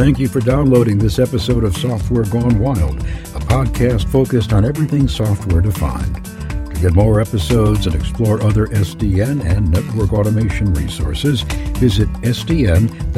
Thank you for downloading this episode of Software Gone Wild, a podcast focused on everything software defined. To get more episodes and explore other SDN and network automation resources, visit sdn.ipspace.net.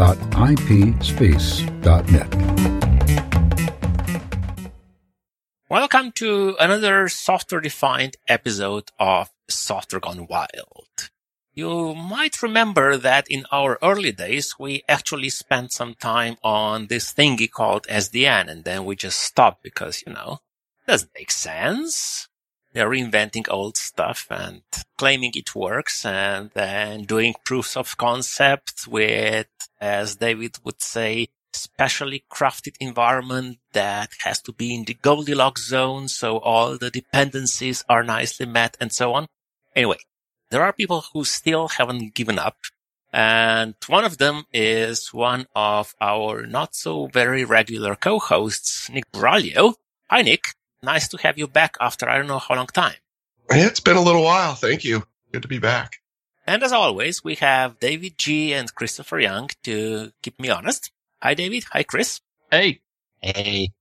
Welcome to another software defined episode of Software Gone Wild. You might remember that in our early days, we actually spent some time on this thingy called SDN and then we just stopped because, you know, doesn't make sense. They're reinventing old stuff and claiming it works and then doing proofs of concept with, as David would say, specially crafted environment that has to be in the Goldilocks zone so all the dependencies are nicely met and so on. Anyway, there are people who still haven't given up. And one of them is one of our not so very regular co-hosts, Nick Buraglio. Hi, Nick. Nice to have you back after I don't know how long time. Yeah, it's been a little while. Thank you. Good to be back. And as always, we have David Gee and Christopher Young to keep me honest. Hi, David. Hi, Chris. Hey. Hey.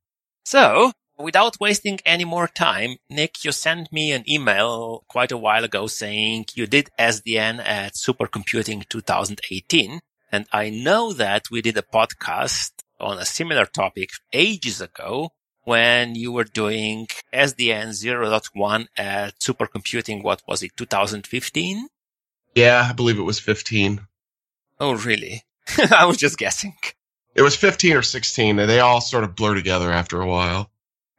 So without wasting any more time, Nick, you sent me an email quite a while ago saying you did SDN at Supercomputing 2018. And I know that we did a podcast on a similar topic ages ago when you were doing SDN 0.1 at Supercomputing. What was it? 2015? Yeah, I believe it was 15. Oh, really? I was just guessing. It was 15 or 16. and They all sort of blur together after a while.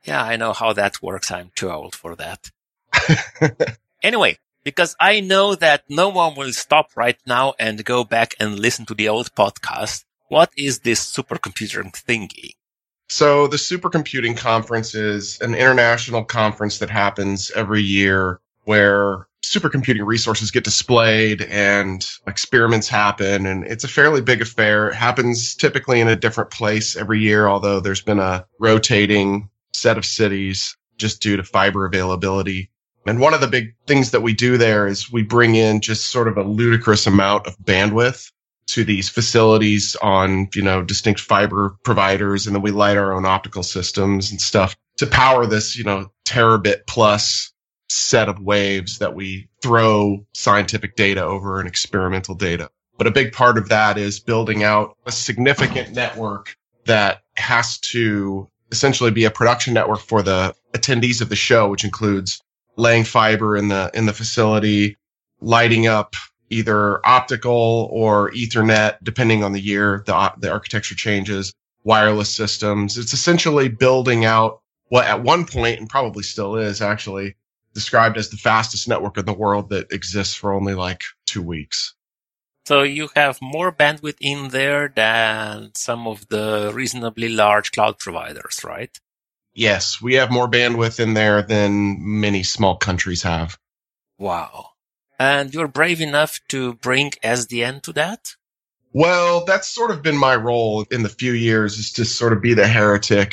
Yeah, I know how that works. I'm too old for that. anyway, because I know that no one will stop right now and go back and listen to the old podcast. What is this supercomputer thingy? So the supercomputing conference is an international conference that happens every year where supercomputing resources get displayed and experiments happen. And it's a fairly big affair. It happens typically in a different place every year, although there's been a rotating set of cities just due to fiber availability. And one of the big things that we do there is we bring in just sort of a ludicrous amount of bandwidth to these facilities on, you know, distinct fiber providers. And then we light our own optical systems and stuff to power this, you know, terabit plus set of waves that we throw scientific data over and experimental data. But a big part of that is building out a significant network that has to essentially be a production network for the attendees of the show, which includes laying fiber in the in the facility, lighting up either optical or Ethernet, depending on the year the the architecture changes, wireless systems. It's essentially building out what at one point and probably still is actually described as the fastest network in the world that exists for only like two weeks. So you have more bandwidth in there than some of the reasonably large cloud providers, right? Yes, we have more bandwidth in there than many small countries have. Wow. And you're brave enough to bring SDN to that? Well, that's sort of been my role in the few years is to sort of be the heretic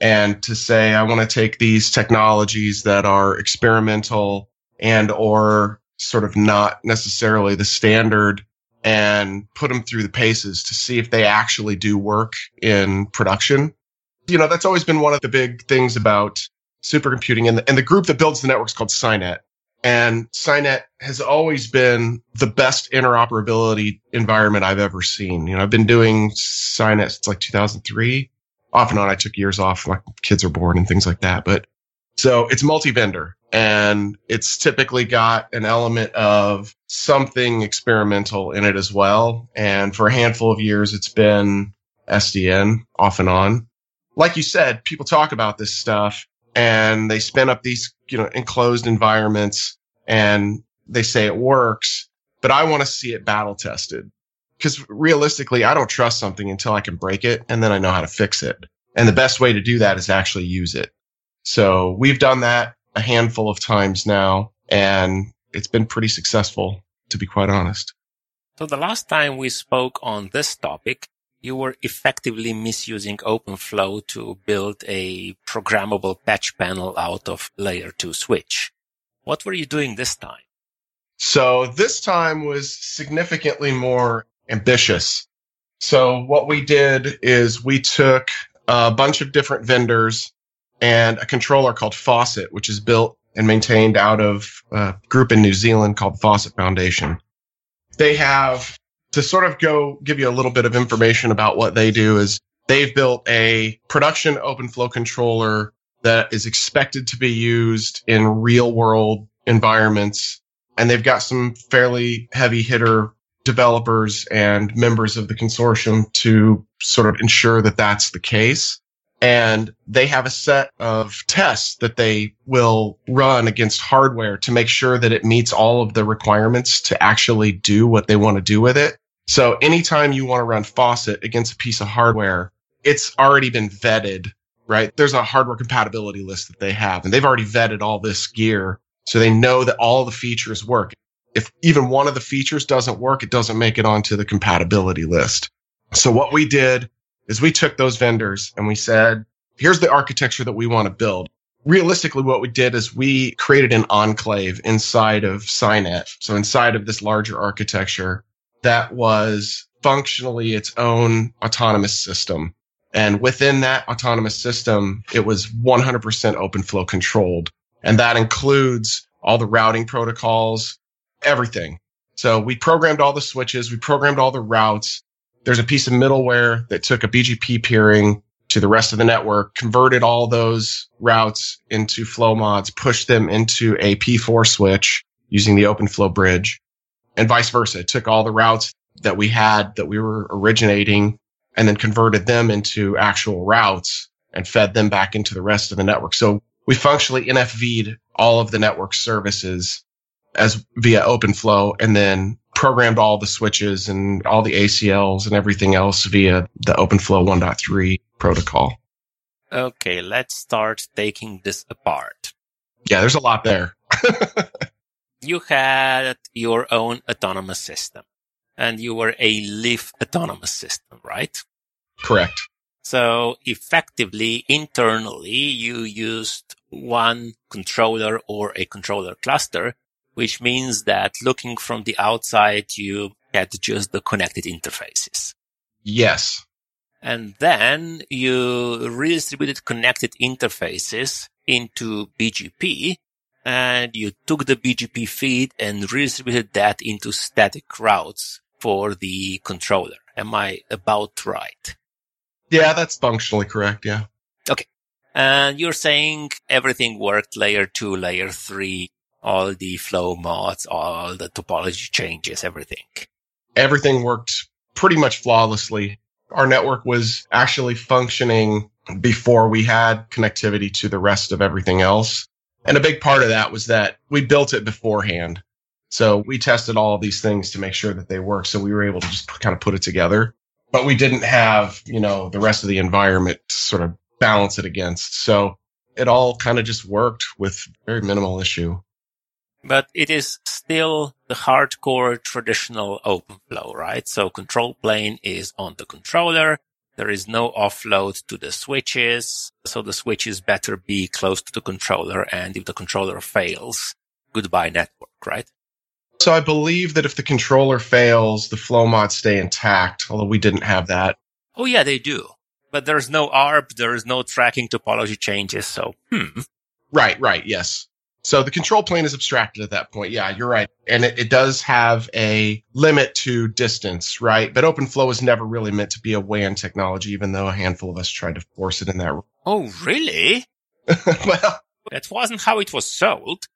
and to say, I want to take these technologies that are experimental and or sort of not necessarily the standard and put them through the paces to see if they actually do work in production. You know, that's always been one of the big things about supercomputing and the, and the group that builds the network is called SciNet. And SciNet has always been the best interoperability environment I've ever seen. You know, I've been doing SciNet since like 2003. Off and on, I took years off. My kids are born and things like that. But so it's multi-vendor and it's typically got an element of something experimental in it as well. And for a handful of years, it's been SDN off and on. Like you said, people talk about this stuff and they spin up these, you know, enclosed environments and they say it works, but I want to see it battle tested because realistically, I don't trust something until I can break it and then I know how to fix it. And the best way to do that is actually use it. So we've done that a handful of times now, and it's been pretty successful, to be quite honest. So the last time we spoke on this topic, you were effectively misusing OpenFlow to build a programmable patch panel out of layer two switch. What were you doing this time? So this time was significantly more ambitious. So what we did is we took a bunch of different vendors and a controller called Faucet, which is built and maintained out of a group in New Zealand called Faucet Foundation. They have to sort of go give you a little bit of information about what they do is they've built a production open flow controller that is expected to be used in real world environments. And they've got some fairly heavy hitter developers and members of the consortium to sort of ensure that that's the case. And they have a set of tests that they will run against hardware to make sure that it meets all of the requirements to actually do what they want to do with it. So anytime you want to run faucet against a piece of hardware, it's already been vetted, right? There's a hardware compatibility list that they have and they've already vetted all this gear. So they know that all the features work if even one of the features doesn't work, it doesn't make it onto the compatibility list. So what we did is we took those vendors and we said, here's the architecture that we want to build. Realistically, what we did is we created an enclave inside of SciNet. So inside of this larger architecture that was functionally its own autonomous system. And within that autonomous system, it was 100% OpenFlow controlled. And that includes all the routing protocols, everything. So we programmed all the switches, we programmed all the routes. There's a piece of middleware that took a BGP peering to the rest of the network, converted all those routes into flow mods, pushed them into a P4 switch using the OpenFlow bridge and vice versa. It took all the routes that we had that we were originating and then converted them into actual routes and fed them back into the rest of the network. So we functionally NFV'd all of the network services as via OpenFlow and then programmed all the switches and all the ACLs and everything else via the OpenFlow 1.3 protocol. Okay, let's start taking this apart. Yeah, there's a lot there. you had your own autonomous system and you were a Leaf autonomous system, right? Correct. So effectively, internally, you used one controller or a controller cluster which means that looking from the outside, you get just the connected interfaces. Yes. And then you redistributed connected interfaces into BGP and you took the BGP feed and redistributed that into static routes for the controller. Am I about right? Yeah, that's functionally correct. Yeah. Okay. And you're saying everything worked layer two, layer three, all the flow mods, all the topology changes, everything. Everything worked pretty much flawlessly. Our network was actually functioning before we had connectivity to the rest of everything else. And a big part of that was that we built it beforehand. So we tested all of these things to make sure that they work. So we were able to just kind of put it together, but we didn't have, you know, the rest of the environment sort of balance it against. So it all kind of just worked with very minimal issue but it is still the hardcore traditional open flow, right? So control plane is on the controller. There is no offload to the switches. So the switches better be close to the controller. And if the controller fails, goodbye network, right? So I believe that if the controller fails, the flow mods stay intact, although we didn't have that. Oh yeah, they do. But there's no ARP, there is no tracking topology changes, so hmm. Right, right, yes. So the control plane is abstracted at that point. Yeah, you're right. And it, it does have a limit to distance, right? But OpenFlow was never really meant to be a WAN technology, even though a handful of us tried to force it in that. Oh, really? well, that wasn't how it was sold.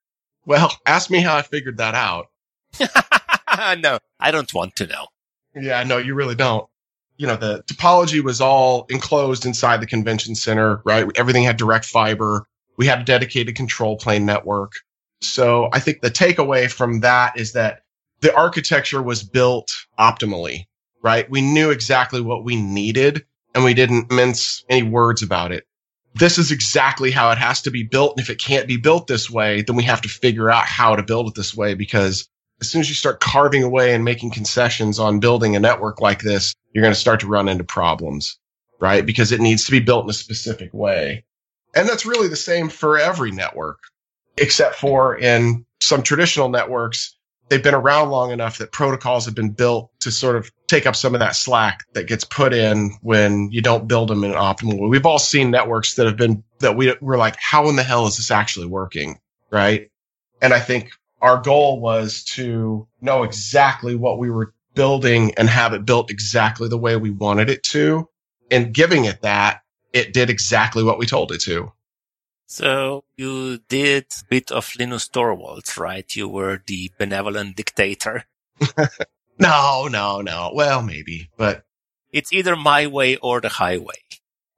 Well, ask me how I figured that out. no, I don't want to know. Yeah, no, you really don't. You know, the topology was all enclosed inside the convention center, right? Everything had direct fiber we have a dedicated control plane network. So I think the takeaway from that is that the architecture was built optimally, right? We knew exactly what we needed and we didn't mince any words about it. This is exactly how it has to be built. And if it can't be built this way, then we have to figure out how to build it this way because as soon as you start carving away and making concessions on building a network like this, you're going to start to run into problems, right? Because it needs to be built in a specific way. And that's really the same for every network, except for in some traditional networks, they've been around long enough that protocols have been built to sort of take up some of that slack that gets put in when you don't build them in an optimal way. We've all seen networks that have been that we were like, how in the hell is this actually working? Right. And I think our goal was to know exactly what we were building and have it built exactly the way we wanted it to. And giving it that, it did exactly what we told it to. So you did a bit of Linus Torvalds, right? You were the benevolent dictator. no, no, no. Well, maybe, but it's either my way or the highway.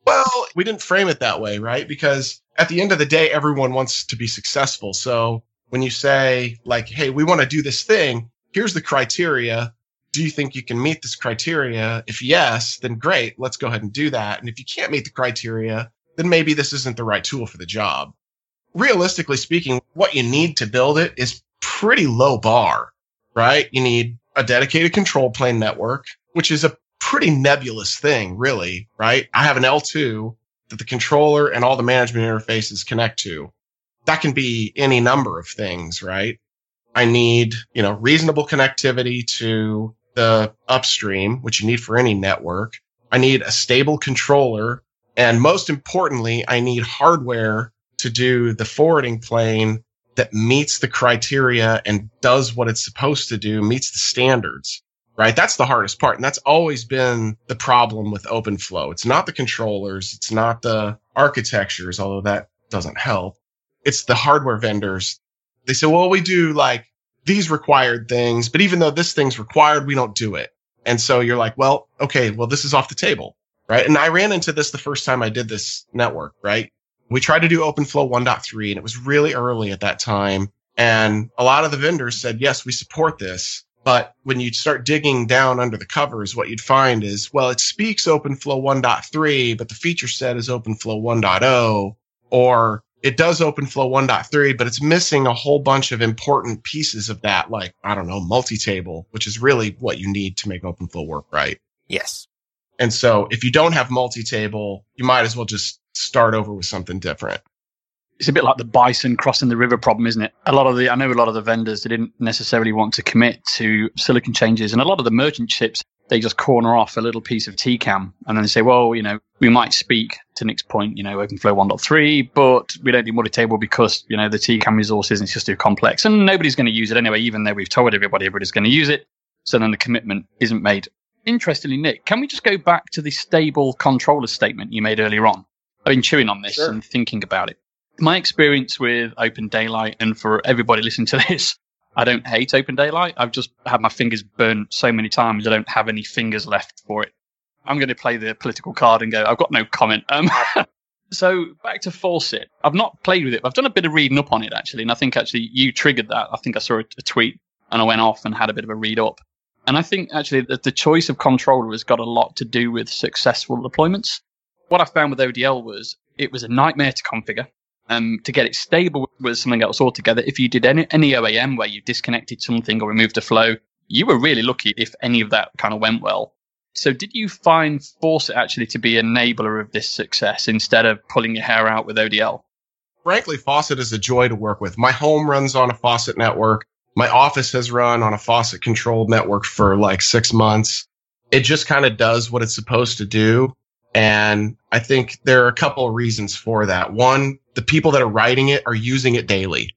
Well, we didn't frame it that way, right? Because at the end of the day, everyone wants to be successful. So when you say like, Hey, we want to do this thing. Here's the criteria. Do you think you can meet this criteria? If yes, then great. Let's go ahead and do that. And if you can't meet the criteria, then maybe this isn't the right tool for the job. Realistically speaking, what you need to build it is pretty low bar, right? You need a dedicated control plane network, which is a pretty nebulous thing, really, right? I have an L2 that the controller and all the management interfaces connect to. That can be any number of things, right? I need, you know, reasonable connectivity to the upstream, which you need for any network. I need a stable controller and most importantly, I need hardware to do the forwarding plane that meets the criteria and does what it's supposed to do, meets the standards, right? That's the hardest part. And that's always been the problem with OpenFlow. It's not the controllers. It's not the architectures, although that doesn't help. It's the hardware vendors. They say, well, we do like these required things, but even though this thing's required, we don't do it. And so you're like, well, okay, well, this is off the table right? And I ran into this the first time I did this network, right? We tried to do OpenFlow 1.3 and it was really early at that time. And a lot of the vendors said, yes, we support this. But when you start digging down under the covers, what you'd find is, well, it speaks OpenFlow 1.3, but the feature set is OpenFlow 1.0, or it does OpenFlow 1.3, but it's missing a whole bunch of important pieces of that, like, I don't know, multi-table, which is really what you need to make OpenFlow work right. Yes. And so if you don't have multi-table, you might as well just start over with something different. It's a bit like the bison crossing the river problem, isn't it? A lot of the, I know a lot of the vendors, they didn't necessarily want to commit to silicon changes. And a lot of the merchant chips, they just corner off a little piece of TCAM and then they say, well, you know, we might speak to Nick's point, you know, OpenFlow 1.3, but we don't do multi-table because, you know, the TCAM resources is just too complex and nobody's going to use it anyway, even though we've told everybody everybody's going to use it. So then the commitment isn't made interestingly, Nick, can we just go back to the stable controller statement you made earlier on? I've been chewing on this sure. and thinking about it. My experience with Open Daylight, and for everybody listening to this, I don't hate Open Daylight. I've just had my fingers burnt so many times, I don't have any fingers left for it. I'm going to play the political card and go, I've got no comment. Um, so back to Faucet. I've not played with it. I've done a bit of reading up on it actually, and I think actually you triggered that. I think I saw a, a tweet and I went off and had a bit of a read up. And I think actually that the choice of controller has got a lot to do with successful deployments. What I found with ODL was it was a nightmare to configure. Um, to get it stable was something else altogether. If you did any, any OAM where you disconnected something or removed a flow, you were really lucky if any of that kind of went well. So did you find Faucet actually to be enabler of this success instead of pulling your hair out with ODL? Frankly, Faucet is a joy to work with. My home runs on a Faucet network my office has run on a faucet controlled network for like six months. It just kind of does what it's supposed to do. And I think there are a couple of reasons for that. One, the people that are writing it are using it daily.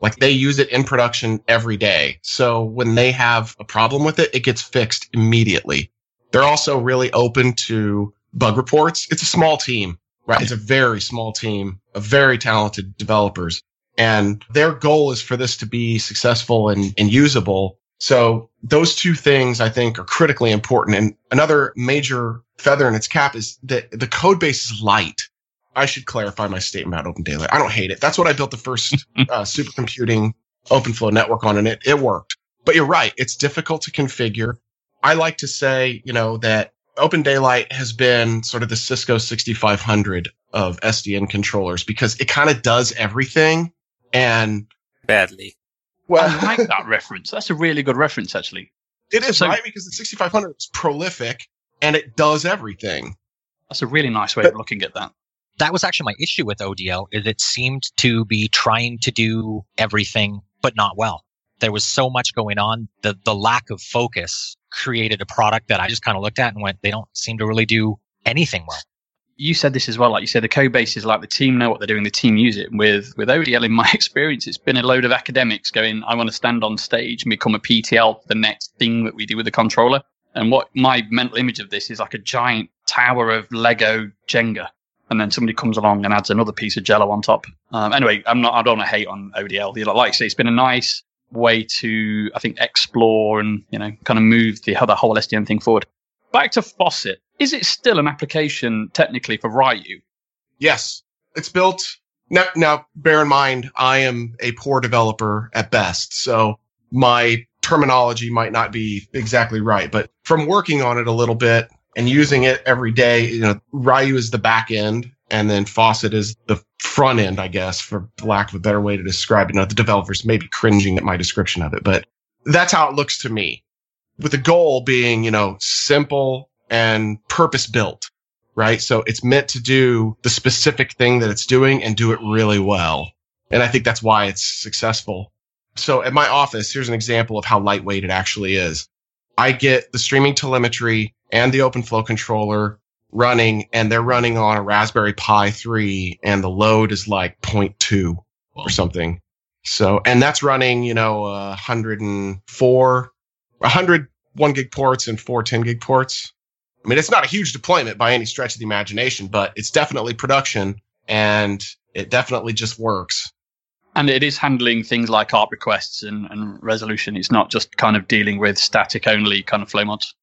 Like they use it in production every day. So when they have a problem with it, it gets fixed immediately. They're also really open to bug reports. It's a small team, right? It's a very small team of very talented developers. And their goal is for this to be successful and, and usable. So those two things I think are critically important. And another major feather in its cap is that the code base is light. I should clarify my statement about Open Daylight. I don't hate it. That's what I built the first uh, supercomputing OpenFlow network on, and it, it worked. But you're right. It's difficult to configure. I like to say, you know, that Open Daylight has been sort of the Cisco 6500 of SDN controllers because it kind of does everything and badly. Well, I like that reference. That's a really good reference, actually. It is so, right because the 6500 is prolific and it does everything. That's a really nice way but, of looking at that. That was actually my issue with ODL is it seemed to be trying to do everything but not well. there was so much going on. The the lack of focus created a product that I just kind of looked at and went, they don't seem to really do anything well. You said this as well, like you said, the code base is like the team know what they're doing, the team use it. With with ODL, in my experience, it's been a load of academics going, I want to stand on stage and become a PTL the next thing that we do with the controller. And what my mental image of this is like a giant tower of Lego Jenga. And then somebody comes along and adds another piece of Jello on top. Um, anyway, I'm not. I don't want to hate on ODL. Like I say, it's been a nice way to, I think, explore and you know, kind of move the other whole SDN thing forward. Back to Faucet. Is it still an application technically for Ryu? Yes, it's built. Now, now, bear in mind, I am a poor developer at best, so my terminology might not be exactly right. But from working on it a little bit and using it every day, you know, Ryu is the back end and then Faucet is the front end, I guess, for lack of a better way to describe it. You know, the developers may be cringing at my description of it, but that's how it looks to me. With the goal being, you know, simple and purpose built, right? So it's meant to do the specific thing that it's doing and do it really well. And I think that's why it's successful. So at my office, here's an example of how lightweight it actually is. I get the streaming telemetry and the OpenFlow controller running and they're running on a Raspberry Pi 3 and the load is like 0.2 or something. So, and that's running, you know, uh, 104, 100 one gig ports and four 10 gig ports. I mean, it's not a huge deployment by any stretch of the imagination, but it's definitely production and it definitely just works. And it is handling things like ARP requests and, and resolution. It's not just kind of dealing with static only kind of flow mods.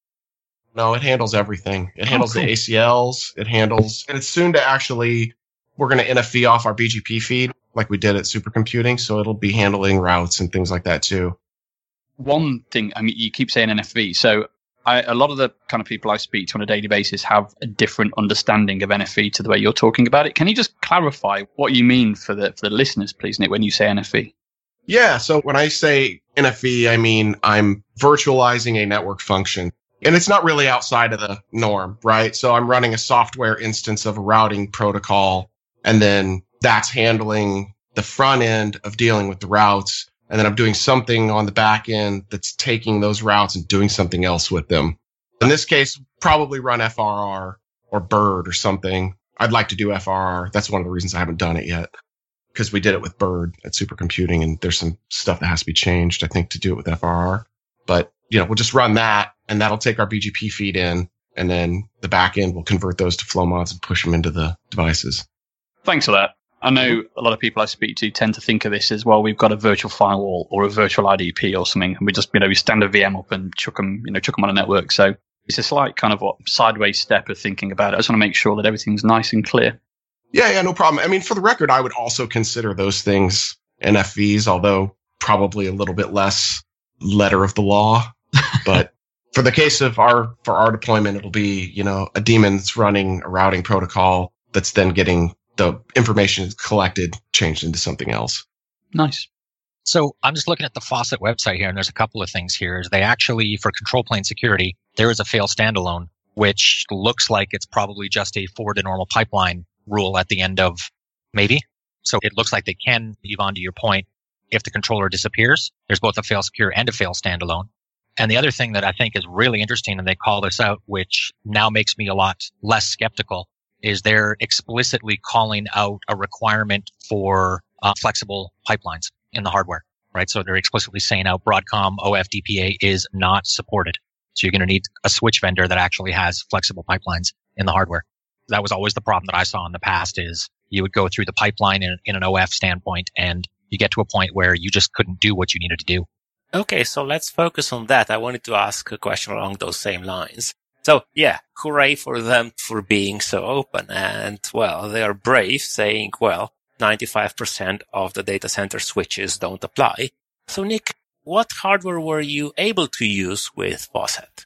No, it handles everything. It oh, handles oh, cool. the ACLs. It handles, and it's soon to actually, we're going to NFV off our BGP feed like we did at supercomputing. So it'll be handling routes and things like that too. One thing, I mean, you keep saying NFV. So I, a lot of the kind of people I speak to on a daily basis have a different understanding of NFV to the way you're talking about it. Can you just clarify what you mean for the for the listeners, please, Nick, when you say NFV? Yeah. So when I say NFV, I mean I'm virtualizing a network function and it's not really outside of the norm, right? So I'm running a software instance of a routing protocol, and then that's handling the front end of dealing with the routes. And then I'm doing something on the back end that's taking those routes and doing something else with them. In this case, probably run FRR or Bird or something. I'd like to do FRR. That's one of the reasons I haven't done it yet because we did it with Bird at supercomputing and there's some stuff that has to be changed, I think, to do it with FRR. But you know, we'll just run that and that'll take our BGP feed in. And then the back end will convert those to flow mods and push them into the devices. Thanks for that. I know a lot of people I speak to tend to think of this as well. We've got a virtual firewall or a virtual IDP or something, and we just you know we stand a VM up and chuck them you know chuck them on a network. So it's a slight kind of what sideways step of thinking about it. I just want to make sure that everything's nice and clear. Yeah, yeah, no problem. I mean, for the record, I would also consider those things NFVs, although probably a little bit less letter of the law but for the case of our for our deployment, it'll be you know a daemon that's running a routing protocol that's then getting the information collected changed into something else. Nice. So I'm just looking at the Faucet website here, and there's a couple of things here. They actually, for control plane security, there is a fail standalone, which looks like it's probably just a forward to normal pipeline rule at the end of maybe. So it looks like they can, Ivan, to your point, if the controller disappears, there's both a fail secure and a fail standalone. And the other thing that I think is really interesting, and they call this out, which now makes me a lot less skeptical, is they're explicitly calling out a requirement for uh, flexible pipelines in the hardware, right? So they're explicitly saying out Broadcom OFDPA is not supported. So you're going to need a switch vendor that actually has flexible pipelines in the hardware. That was always the problem that I saw in the past is you would go through the pipeline in, in an OF standpoint and you get to a point where you just couldn't do what you needed to do. Okay, so let's focus on that. I wanted to ask a question along those same lines. So yeah, hooray for them for being so open. And well, they are brave saying, well, 95% of the data center switches don't apply. So Nick, what hardware were you able to use with Faucet?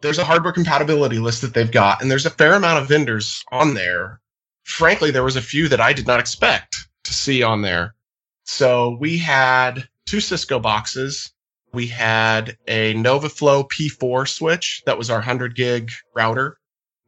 There's a hardware compatibility list that they've got, and there's a fair amount of vendors on there. Frankly, there was a few that I did not expect to see on there. So we had two Cisco boxes we had a NoviFlow P4 switch that was our 100 gig router.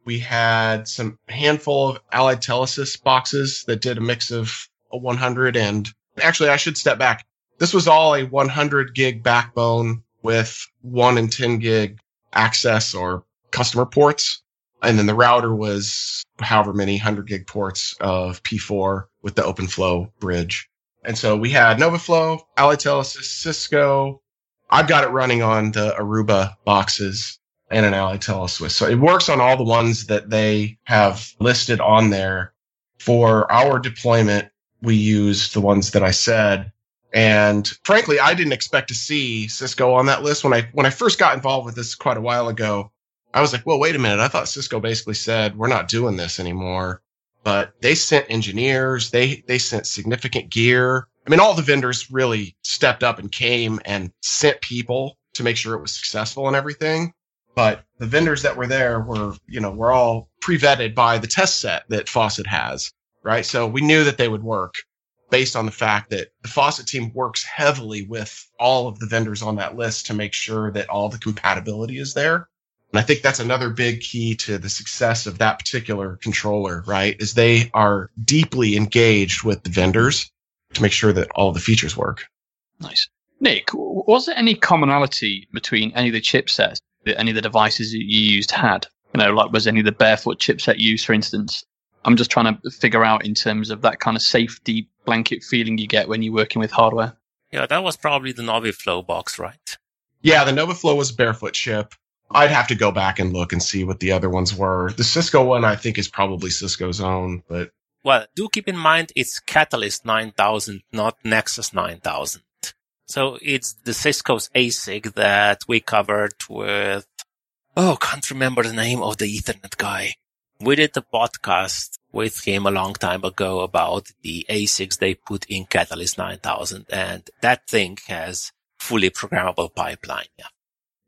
We had some handful of Allied Telesis boxes that did a mix of a 100 and actually I should step back. this was all a 100 gig backbone with one and 10 gig access or customer ports. And then the router was however many 100 gig ports of P4 with the OpenFlow bridge. And so we had NoviFlow, Allied Telesis, Cisco. I've got it running on the Aruba boxes and an Allied Telesis. So it works on all the ones that they have listed on there. For our deployment, we used the ones that I said. And frankly, I didn't expect to see Cisco on that list when I when I first got involved with this quite a while ago. I was like, well, wait a minute. I thought Cisco basically said we're not doing this anymore. But they sent engineers, they they sent significant gear. I mean, all the vendors really stepped up and came and sent people to make sure it was successful and everything. But the vendors that were there were, you know, were all pre-vetted by the test set that Faucet has, right? So we knew that they would work based on the fact that the Faucet team works heavily with all of the vendors on that list to make sure that all the compatibility is there. And I think that's another big key to the success of that particular controller, right? Is they are deeply engaged with the vendors to make sure that all the features work. Nice. Nick, was there any commonality between any of the chipsets that any of the devices that you used had? You know, like was any of the barefoot chipset used, for instance? I'm just trying to figure out in terms of that kind of safety blanket feeling you get when you're working with hardware. Yeah, that was probably the NoviFlow box, right? Yeah, the NoviFlow was barefoot chip. I'd have to go back and look and see what the other ones were. The Cisco one, I think, is probably Cisco's own, but. Well, do keep in mind it's Catalyst 9000, not Nexus 9000. So it's the Cisco's ASIC that we covered with, oh, can't remember the name of the Ethernet guy. We did a podcast with him a long time ago about the ASICs they put in Catalyst 9000 and that thing has fully programmable pipeline. Yeah.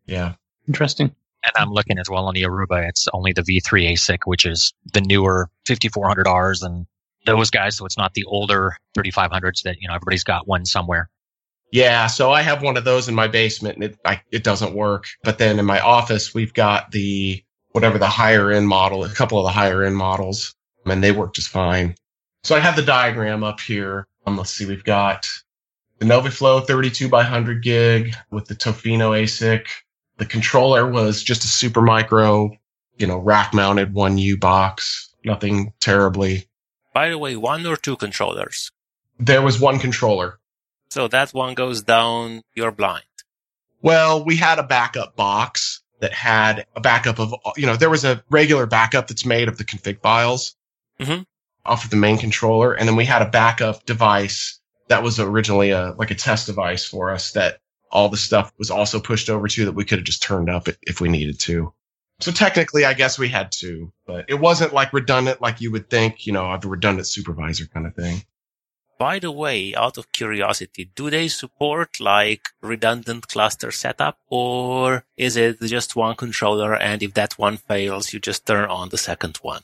Yeah. Interesting. And I'm looking as well on the Aruba. It's only the V3 ASIC, which is the newer 5400Rs and those guys. So it's not the older 3500s that, you know, everybody's got one somewhere. Yeah. So I have one of those in my basement and it, I, it doesn't work. But then in my office, we've got the, whatever the higher end model, a couple of the higher end models and they work just fine. So I have the diagram up here. Um, let's see. We've got the NoviFlow 32 by 100 gig with the Tofino ASIC the controller was just a super micro, you know, rack mounted 1U box. Nothing terribly. By the way, one or two controllers? There was one controller. So that one goes down your blind. Well, we had a backup box that had a backup of, you know, there was a regular backup that's made of the config files mm-hmm. off of the main controller. And then we had a backup device that was originally a, like a test device for us that all the stuff was also pushed over to that we could have just turned up if we needed to. So technically, I guess we had to, but it wasn't like redundant like you would think, you know, of the redundant supervisor kind of thing. By the way, out of curiosity, do they support like redundant cluster setup or is it just one controller and if that one fails, you just turn on the second one?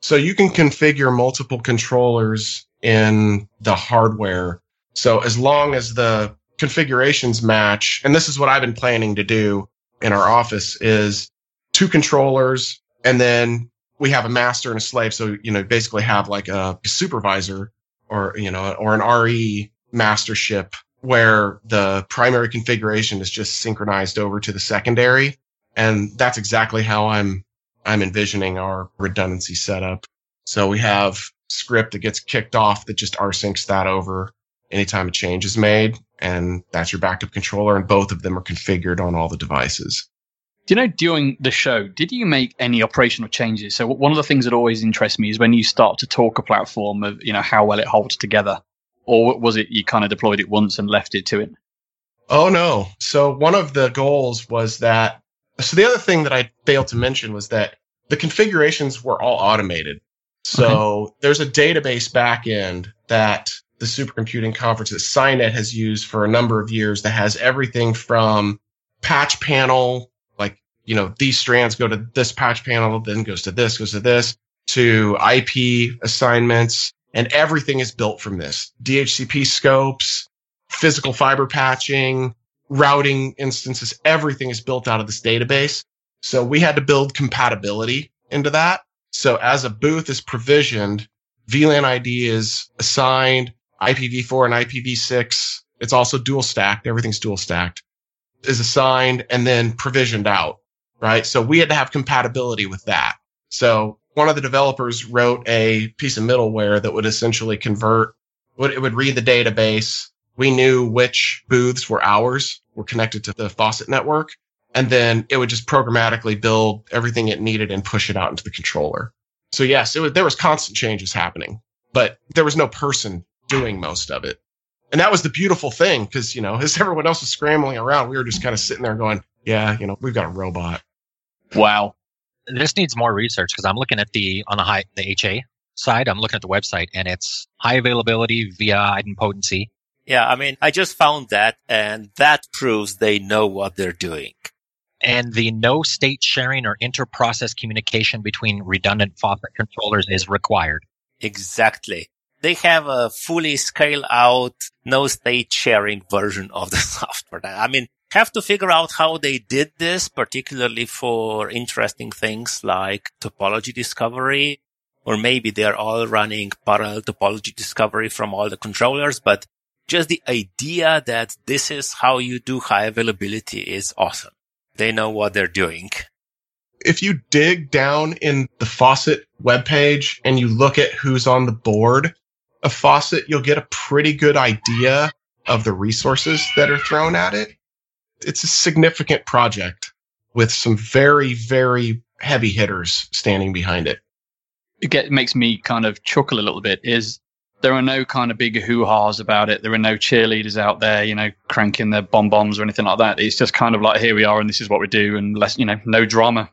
So you can configure multiple controllers in the hardware. So as long as the configurations match, and this is what I've been planning to do in our office is two controllers and then we have a master and a slave. So, you know, basically have like a supervisor or, you know, or an RE mastership where the primary configuration is just synchronized over to the secondary. And that's exactly how I'm, I'm envisioning our redundancy setup. So we have script that gets kicked off that just rsyncs that over anytime a change is made and that's your backup controller, and both of them are configured on all the devices. Do you know during the show, did you make any operational changes? So one of the things that always interests me is when you start to talk a platform of you know how well it holds together, or was it you kind of deployed it once and left it to it? Oh no! So one of the goals was that. So the other thing that I failed to mention was that the configurations were all automated. So okay. there's a database backend that the supercomputing conference that SciNet has used for a number of years that has everything from patch panel, like, you know, these strands go to this patch panel, then goes to this, goes to this, to IP assignments, and everything is built from this. DHCP scopes, physical fiber patching, routing instances, everything is built out of this database. So we had to build compatibility into that. So as a booth is provisioned, VLAN ID is assigned, IPv4 and IPv6 It's also dual stacked. Everything's dual stacked is assigned and then provisioned out, right? So we had to have compatibility with that. So one of the developers wrote a piece of middleware that would essentially convert, it would read the database. We knew which booths were ours, were connected to the faucet network. And then it would just programmatically build everything it needed and push it out into the controller. So yes, was, there was constant changes happening, but there was no person doing most of it. And that was the beautiful thing because, you know, as everyone else was scrambling around, we were just kind of sitting there going, yeah, you know, we've got a robot. Wow. This needs more research because I'm looking at the, on the high, the HA side, I'm looking at the website and it's high availability via idempotency. Yeah. I mean, I just found that and that proves they know what they're doing. And the no state sharing or inter-process communication between redundant faucet controllers is required. Exactly they have a fully scale out, no state sharing version of the software. I mean, have to figure out how they did this, particularly for interesting things like topology discovery, or maybe they're all running parallel topology discovery from all the controllers, but just the idea that this is how you do high availability is awesome. They know what they're doing. If you dig down in the faucet webpage and you look at who's on the board, a faucet, you'll get a pretty good idea of the resources that are thrown at it. It's a significant project with some very, very heavy hitters standing behind it. It get, makes me kind of chuckle a little bit is there are no kind of big hoo-haws about it. There are no cheerleaders out there, you know, cranking their bomb-bombs or anything like that. It's just kind of like, here we are and this is what we do and less, you know, no drama.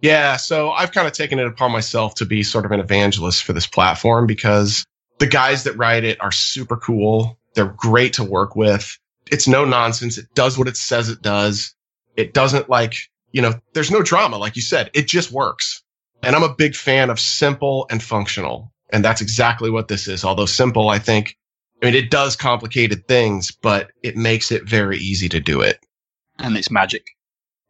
Yeah. So I've kind of taken it upon myself to be sort of an evangelist for this platform because the guys that write it are super cool. They're great to work with. It's no nonsense. It does what it says it does. It doesn't like, you know, there's no drama. Like you said, it just works. And I'm a big fan of simple and functional. And that's exactly what this is. Although simple, I think, I mean, it does complicated things, but it makes it very easy to do it. And it's magic.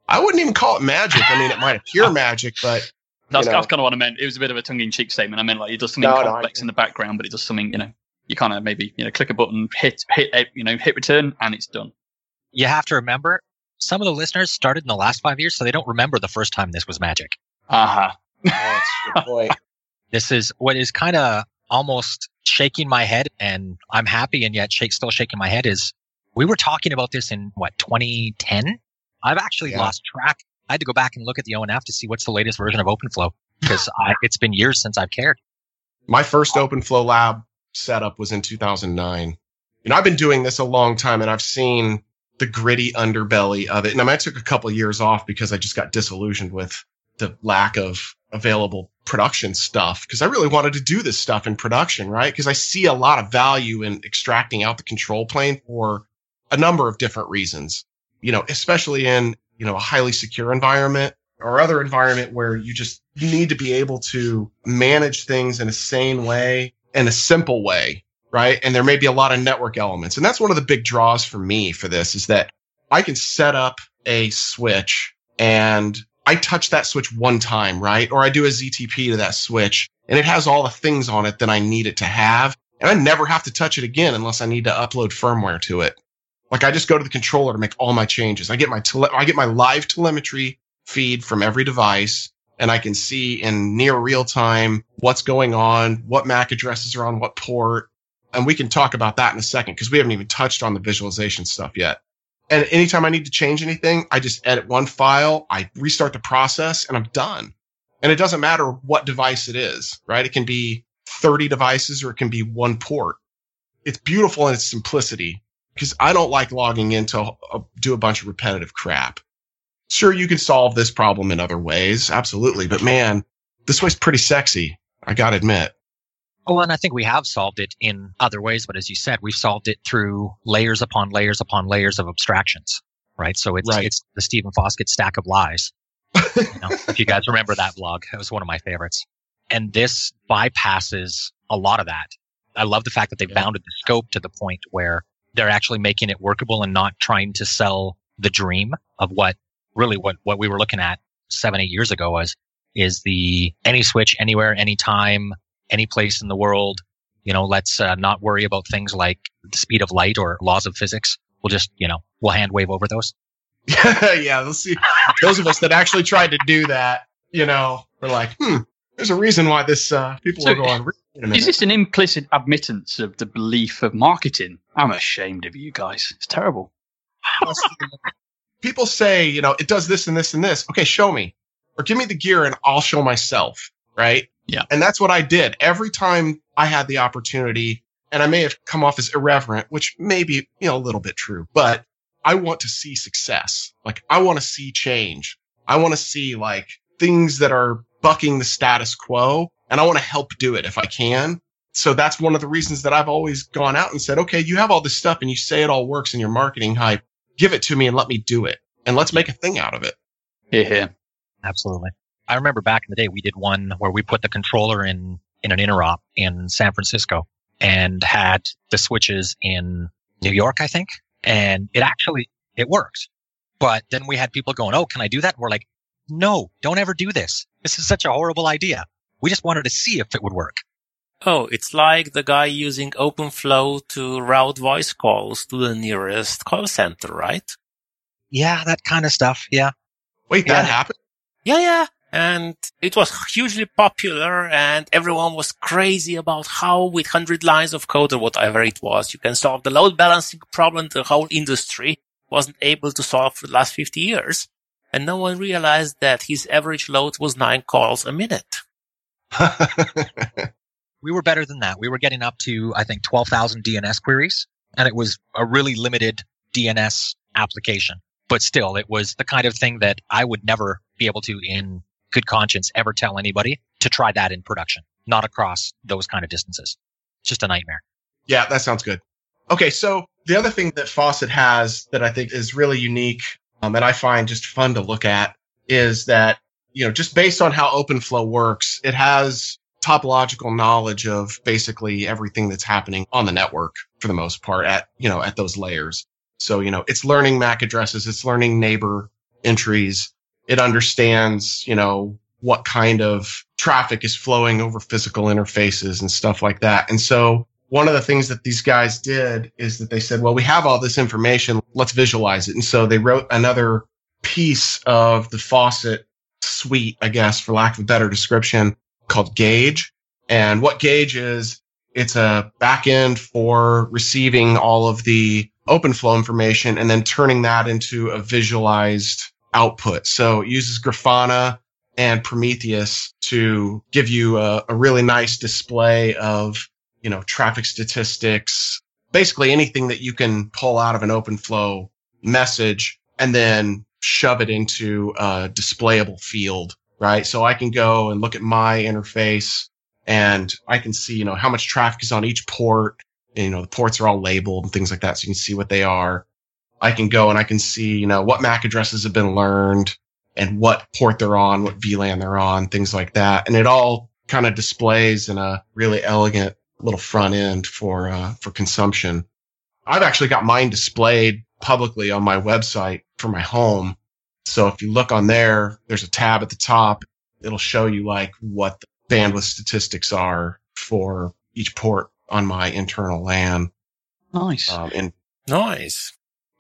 I wouldn't even call it magic. I mean, it might appear magic, but that's, that's kind of what I meant. It was a bit of a tongue-in-cheek statement. I meant like it does something no, complex no, in the background, but it does something you know. You kind of maybe you know click a button, hit hit eh, you know hit return, and it's done. You have to remember some of the listeners started in the last five years, so they don't remember the first time this was magic. Uh huh. oh, this is what is kind of almost shaking my head, and I'm happy, and yet shake, still shaking my head. Is we were talking about this in what 2010. I've actually yeah. lost track I had to go back and look at the ONF to see what's the latest version of OpenFlow because it's been years since I've cared. My first OpenFlow lab setup was in 2009. You know, I've been doing this a long time and I've seen the gritty underbelly of it. And I, mean, I took a couple of years off because I just got disillusioned with the lack of available production stuff because I really wanted to do this stuff in production, right? Because I see a lot of value in extracting out the control plane for a number of different reasons. You know, especially in you know, a highly secure environment or other environment where you just need to be able to manage things in a sane way in a simple way, right? And there may be a lot of network elements. And that's one of the big draws for me for this is that I can set up a switch and I touch that switch one time, right? Or I do a ZTP to that switch and it has all the things on it that I need it to have. And I never have to touch it again unless I need to upload firmware to it. Like I just go to the controller to make all my changes. I get my tele- I get my live telemetry feed from every device and I can see in near real time what's going on, what MAC addresses are on what port. And we can talk about that in a second because we haven't even touched on the visualization stuff yet. And anytime I need to change anything, I just edit one file, I restart the process and I'm done. And it doesn't matter what device it is, right? It can be 30 devices or it can be one port. It's beautiful in its simplicity because I don't like logging in to uh, do a bunch of repetitive crap. Sure, you can solve this problem in other ways, absolutely, but man, this way's pretty sexy. I gotta admit. Oh, and I think we have solved it in other ways, but as you said, we've solved it through layers upon layers upon layers of abstractions, right? So it's right. it's the Stephen Foskett stack of lies. you know, if you guys remember that blog, it was one of my favorites. And this bypasses a lot of that. I love the fact that they yeah. bounded the scope to the point where they're actually making it workable and not trying to sell the dream of what really what, what we were looking at seven, eight years ago was is the any switch anywhere, anytime, any place in the world, You know, let's uh, not worry about things like the speed of light or laws of physics. We'll just, you know, we'll hand wave over those. yeah, let's see. Those of us that actually tried to do that, you know, we're like, hmm, there's a reason why this uh, people So, are going. "Wait a minute." Is this an implicit admittance of the belief of marketing? I'm ashamed of you guys. It's terrible. people say, you know, it does this and this and this. Okay, show me. Or give me the gear and I'll show myself. Right. Yeah. And that's what I did every time I had the opportunity. And I may have come off as irreverent, which may be, you know, a little bit true, but I want to see success. Like I want to see change. I want to see like things that are bucking the status quo and I want to help do it if I can. So that's one of the reasons that I've always gone out and said, okay, you have all this stuff and you say it all works in your marketing hype. Give it to me and let me do it and let's make a thing out of it. Yeah. here. Absolutely. I remember back in the day, we did one where we put the controller in, in an interop in San Francisco and had the switches in New York, I think. And it actually, it worked. But then we had people going, Oh, can I do that? And we're like, no, don't ever do this. This is such a horrible idea. We just wanted to see if it would work. Oh, it's like the guy using OpenFlow to route voice calls to the nearest call center, right? Yeah, that kind of stuff. Yeah. Wait, Yeah. that happened? Yeah, yeah. And it was hugely popular and everyone was crazy about how with 100 lines of code or whatever it was, you can solve the load balancing problem the whole industry wasn't able to solve for the last 50 years. And no one realized that his average load was nine calls a minute. We were better than that. We were getting up to, I think, 12,000 DNS queries and it was a really limited DNS application. But still, it was the kind of thing that I would never be able to in good conscience ever tell anybody to try that in production, not across those kind of distances. It's just a nightmare. Yeah, that sounds good. Okay, so the other thing that Faucet has that I think is really unique um, and I find just fun to look at is that, you know, just based on how OpenFlow works, it has topological knowledge of basically everything that's happening on the network for the most part at, you know, at those layers. So, you know, it's learning MAC addresses, it's learning neighbor entries. It understands, you know, what kind of traffic is flowing over physical interfaces and stuff like that. And so one of the things that these guys did is that they said, well, we have all this information. Let's visualize it. And so they wrote another piece of the faucet suite, I guess, for lack of a better description called Gauge. And what Gauge is, it's a backend for receiving all of the OpenFlow information and then turning that into a visualized output. So it uses Grafana and Prometheus to give you a, a really nice display of, you know, traffic statistics, basically anything that you can pull out of an OpenFlow message and then shove it into a displayable field, right? So I can go and look at my interface and I can see, you know, how much traffic is on each port. And, you know, the ports are all labeled and things like that. So you can see what they are. I can go and I can see, you know, what MAC addresses have been learned and what port they're on, what VLAN they're on, things like that. And it all kind of displays in a really elegant little front end for, uh, for consumption. I've actually got mine displayed publicly on my website for my home. So if you look on there, there's a tab at the top. It'll show you like what the bandwidth statistics are for each port on my internal LAN. Nice. Um, and Nice.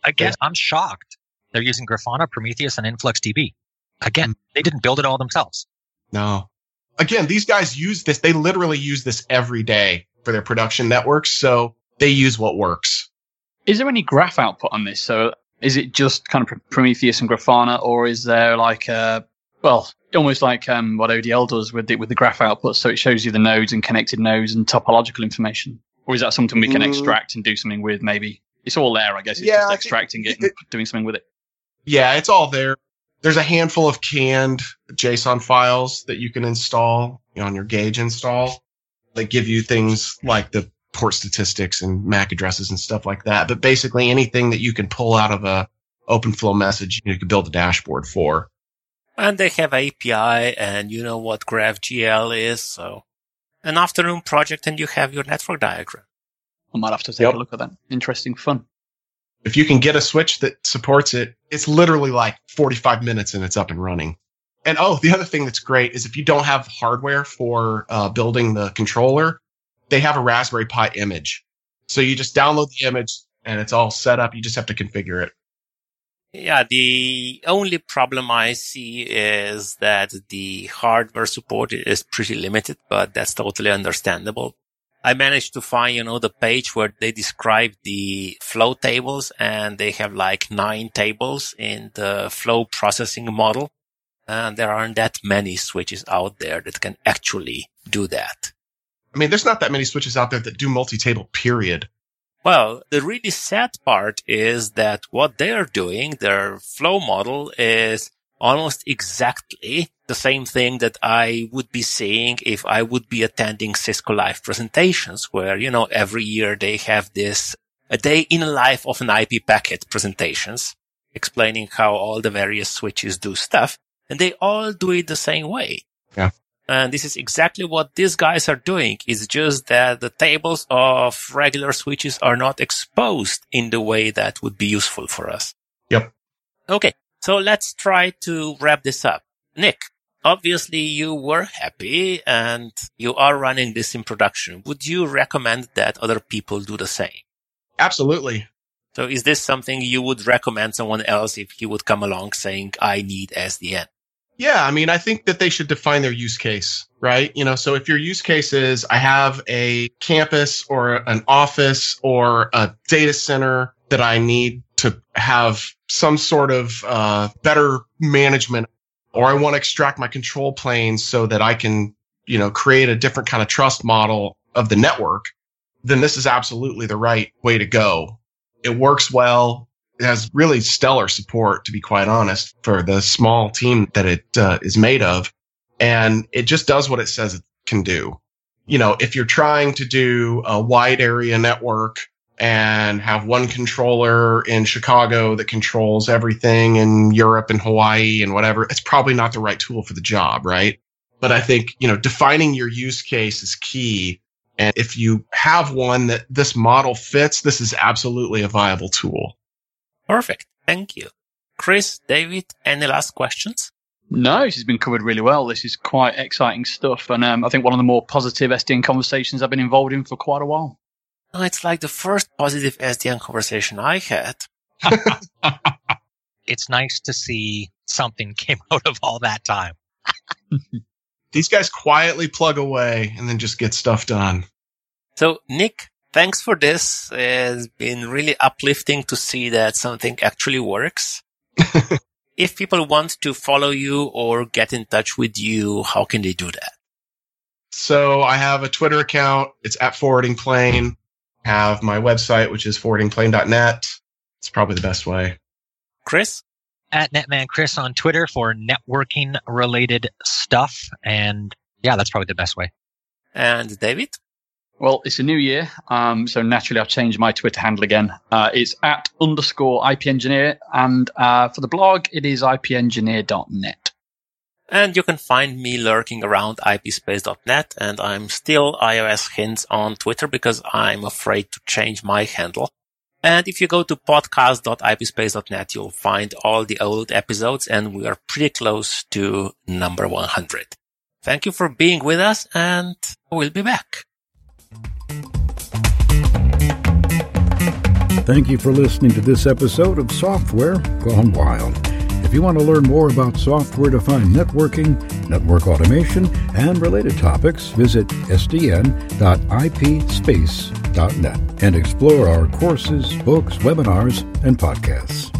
Again, I'm shocked. They're using Grafana, Prometheus, and InfluxDB. Again, they didn't build it all themselves. no, again, these guys use this. They literally use this every day for their production networks. So they use what works. Is there any graph output on this? So is it just kind of Prometheus and Grafana, or is there like a well, almost like um, what ODL does with the, with the graph output? So it shows you the nodes and connected nodes and topological information, or is that something we can Mm. extract and do something with? Maybe it's all there. I guess it's Yeah, just extracting it and it- doing something with it. Yeah, it's all there. There's a handful of canned JSON files that you can install you know, on your gauge install that give you things like the port statistics and MAC addresses and stuff like that. But basically anything that you can pull out of a OpenFlow message, you can build a dashboard for. And they have API and you know what GraphQL is. So an afternoon project and you have your network diagram. I might have to take Yep. a look at that. Interesting, fun. If you can get a switch that supports it, it's literally like 45 minutes and it's up and running. And oh, the other thing that's great is if you don't have hardware for uh, building the controller, they have a Raspberry Pi image. So you just download the image and it's all set up. You just have to configure it. Yeah, the only problem I see is that the hardware support is pretty limited, but that's totally understandable. I managed to find, you know, the page where they describe the flow tables and they have like nine tables in the flow processing model. And there aren't that many switches out there that can actually do that. I mean, there's not that many switches out there that do multi-table period. Well, the really sad part is that what they're doing, their flow model is almost exactly the same thing that I would be seeing if I would be attending Cisco live presentations where, you know, every year they have this a day in life of an IP packet presentations explaining how all the various switches do stuff and they all do it the same way. And this is exactly what these guys are doing. It's just that the tables of regular switches are not exposed in the way that would be useful for us. Yep. Okay. So let's try to wrap this up. Nick, obviously you were happy and you are running this in production. Would you recommend that other people do the same? Absolutely. So is this something you would recommend someone else if he would come along saying, I need SDN? Yeah, I mean, I think that they should define their use case, right? You know, so if your use case is I have a campus or an office or a data center that I need to have some sort of uh, better management, or I want to extract my control planes so that I can, you know, create a different kind of trust model of the network, then this is absolutely the right way to go. It works well has really stellar support, to be quite honest, for the small team that it uh, is made of. And it just does what it says it can do. You know, if you're trying to do a wide area network and have one controller in Chicago that controls everything in Europe and Hawaii and whatever, it's probably not the right tool for the job, right? But I think, you know, defining your use case is key. And if you have one that this model fits, this is absolutely a viable tool. Perfect. Thank you. Chris, David, any last questions? No, this has been covered really well. This is quite exciting stuff. And um, I think one of the more positive SDN conversations I've been involved in for quite a while. Oh, it's like the first positive SDN conversation I had. it's nice to see something came out of all that time. These guys quietly plug away and then just get stuff done. So, Nick, thanks for this. It's been really uplifting to see that something actually works. if people want to follow you or get in touch with you, how can they do that? So I have a Twitter account. It's at forwarding plane. Have my website, which is forwardingplane.net. It's probably the best way. Chris? At Netman Chris on Twitter for networking related stuff. And yeah, that's probably the best way. And David? Well, it's a new year, um, so naturally I've changed my Twitter handle again. Uh, it's at underscore IP engineer, and uh, for the blog, it is ipengineer.net. And you can find me lurking around ipspace.net, and I'm still iOS hints on Twitter because I'm afraid to change my handle. And if you go to podcast.ipspace.net, you'll find all the old episodes, and we are pretty close to number 100. Thank you for being with us, and we'll be back. Thank you for listening to this episode of Software Gone Wild. If you want to learn more about software defined networking, network automation, and related topics, visit sdn.ipspace.net and explore our courses, books, webinars, and podcasts.